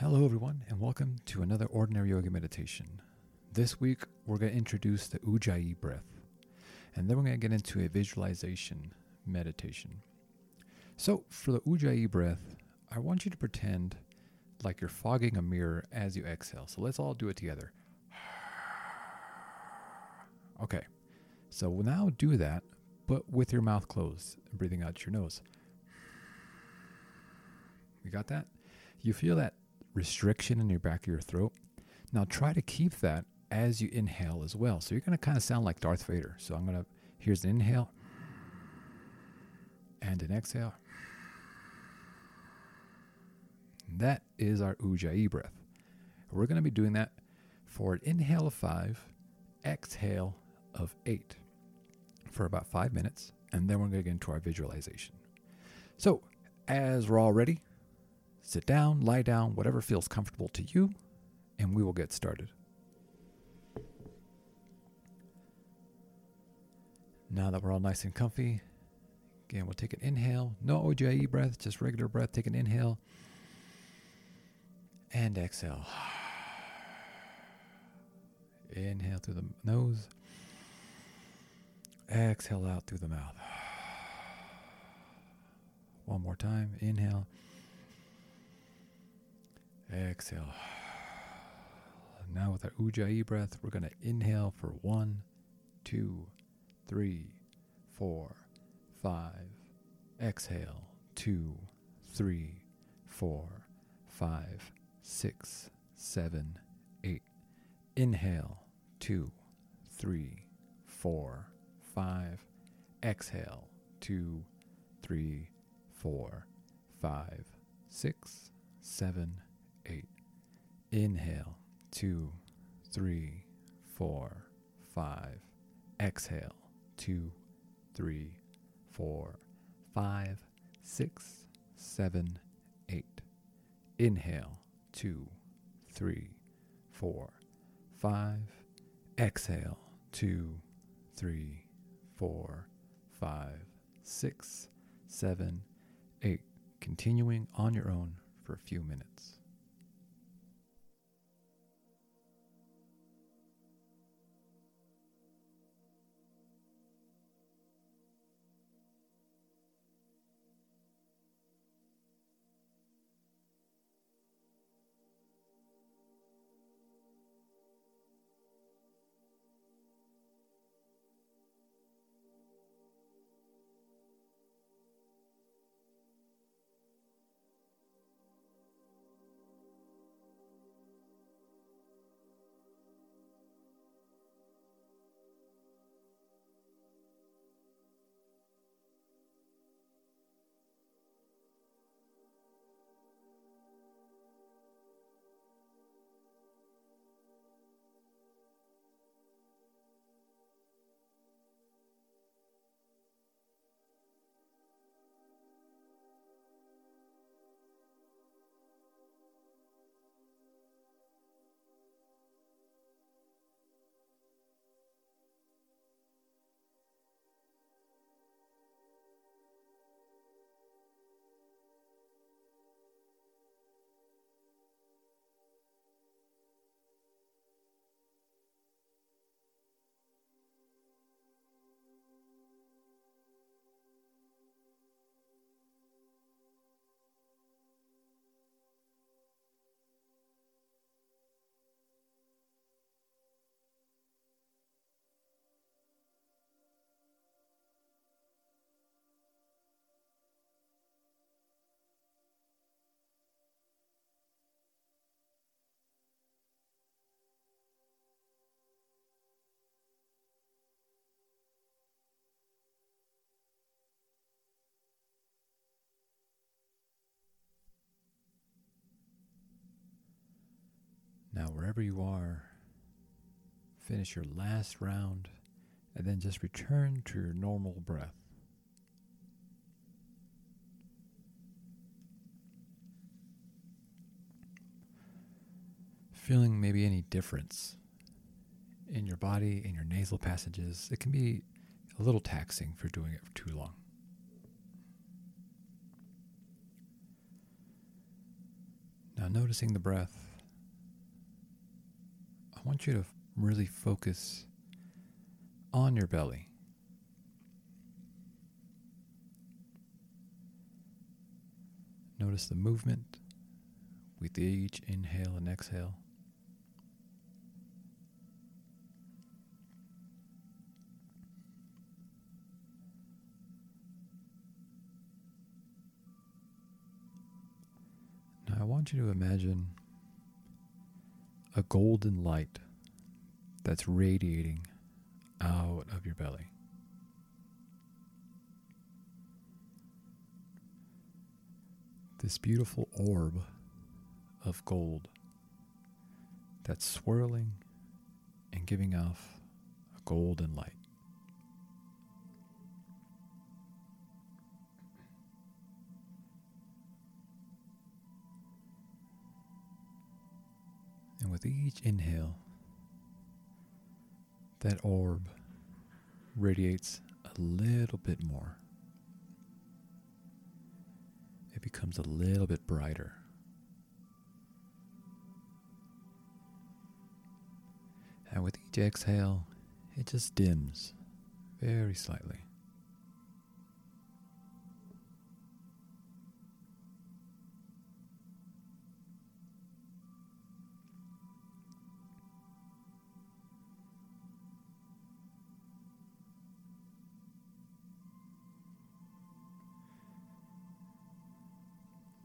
Hello, everyone, and welcome to another Ordinary Yoga meditation. This week, we're going to introduce the Ujjayi breath, and then we're going to get into a visualization meditation. So, for the Ujjayi breath, I want you to pretend like you're fogging a mirror as you exhale. So, let's all do it together. Okay, so now do that, but with your mouth closed and breathing out your nose. You got that? You feel that restriction in your back of your throat. Now try to keep that as you inhale as well. So you're going to kind of sound like Darth Vader. So I'm going to, here's an inhale and an exhale. That is our Ujjayi breath. We're going to be doing that for an inhale of five, exhale of eight for about five minutes, and then we're going to get into our visualization. So, as we're all ready, sit down, lie down, whatever feels comfortable to you, and we will get started. Now that we're all nice and comfy, again, we'll take an inhale. No Ujjayi breath, just regular breath. Take an inhale and exhale. Inhale through the nose. Exhale out through the mouth. One more time. Inhale. Exhale. Now with our Ujjayi breath, we're going to inhale for one, two, three, four, five. Exhale. Two, three, four, five, six, seven, eight. Inhale. Two, three, four, five. Exhale. Two, three, four, five, six, seven, eight. Inhale. Two, three, four, five. Exhale. Two, three, four, five, six, seven, eight. Inhale. Two, three, four, five. Exhale. Two, three, four, five, six, seven, eight. Continuing on your own for a few minutes. Now, wherever you are, finish your last round and then just return to your normal breath. Feeling maybe any difference in your body, in your nasal passages, it can be a little taxing for doing it for too long. Now, noticing the breath, I want you to really focus on your belly. Notice the movement with each inhale and exhale. Now, I want you to imagine a golden light that's radiating out of your belly. This beautiful orb of gold that's swirling and giving off a golden light. And with each inhale, that orb radiates a little bit more. It becomes a little bit brighter. And with each exhale, it just dims very slightly.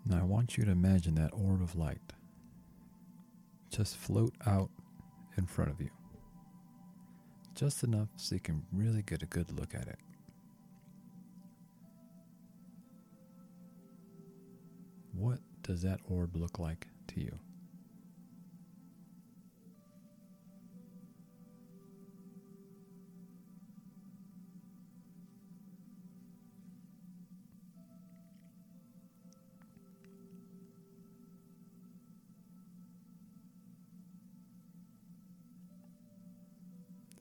Now I want you to imagine that orb of light just float out in front of you. Just enough so you can really get a good look at it. What does that orb look like to you?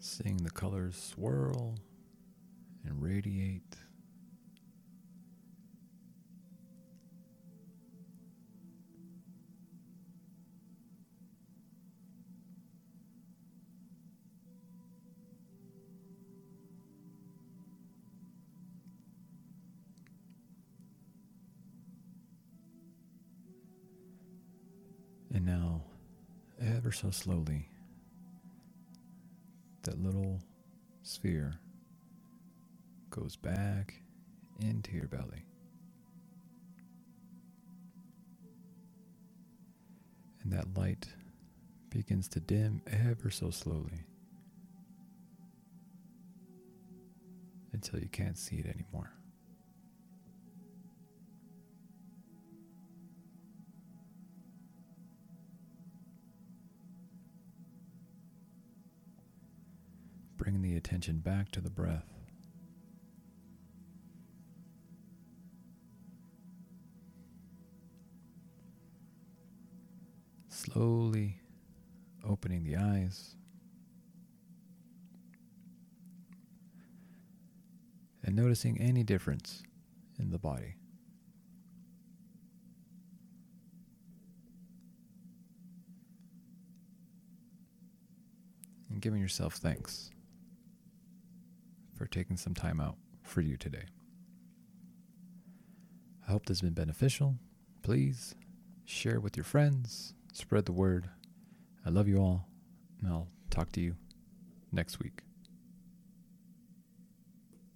Seeing the colors swirl and radiate. And now, ever so slowly, that little sphere goes back into your belly. And that light begins to dim ever so slowly until you can't see it anymore. The attention back to the breath. Slowly opening the eyes. And noticing any difference in the body. And giving yourself thanks for taking some time out for you today. I hope this has been beneficial. Please share with your friends, spread the word. I love you all, and I'll talk to you next week.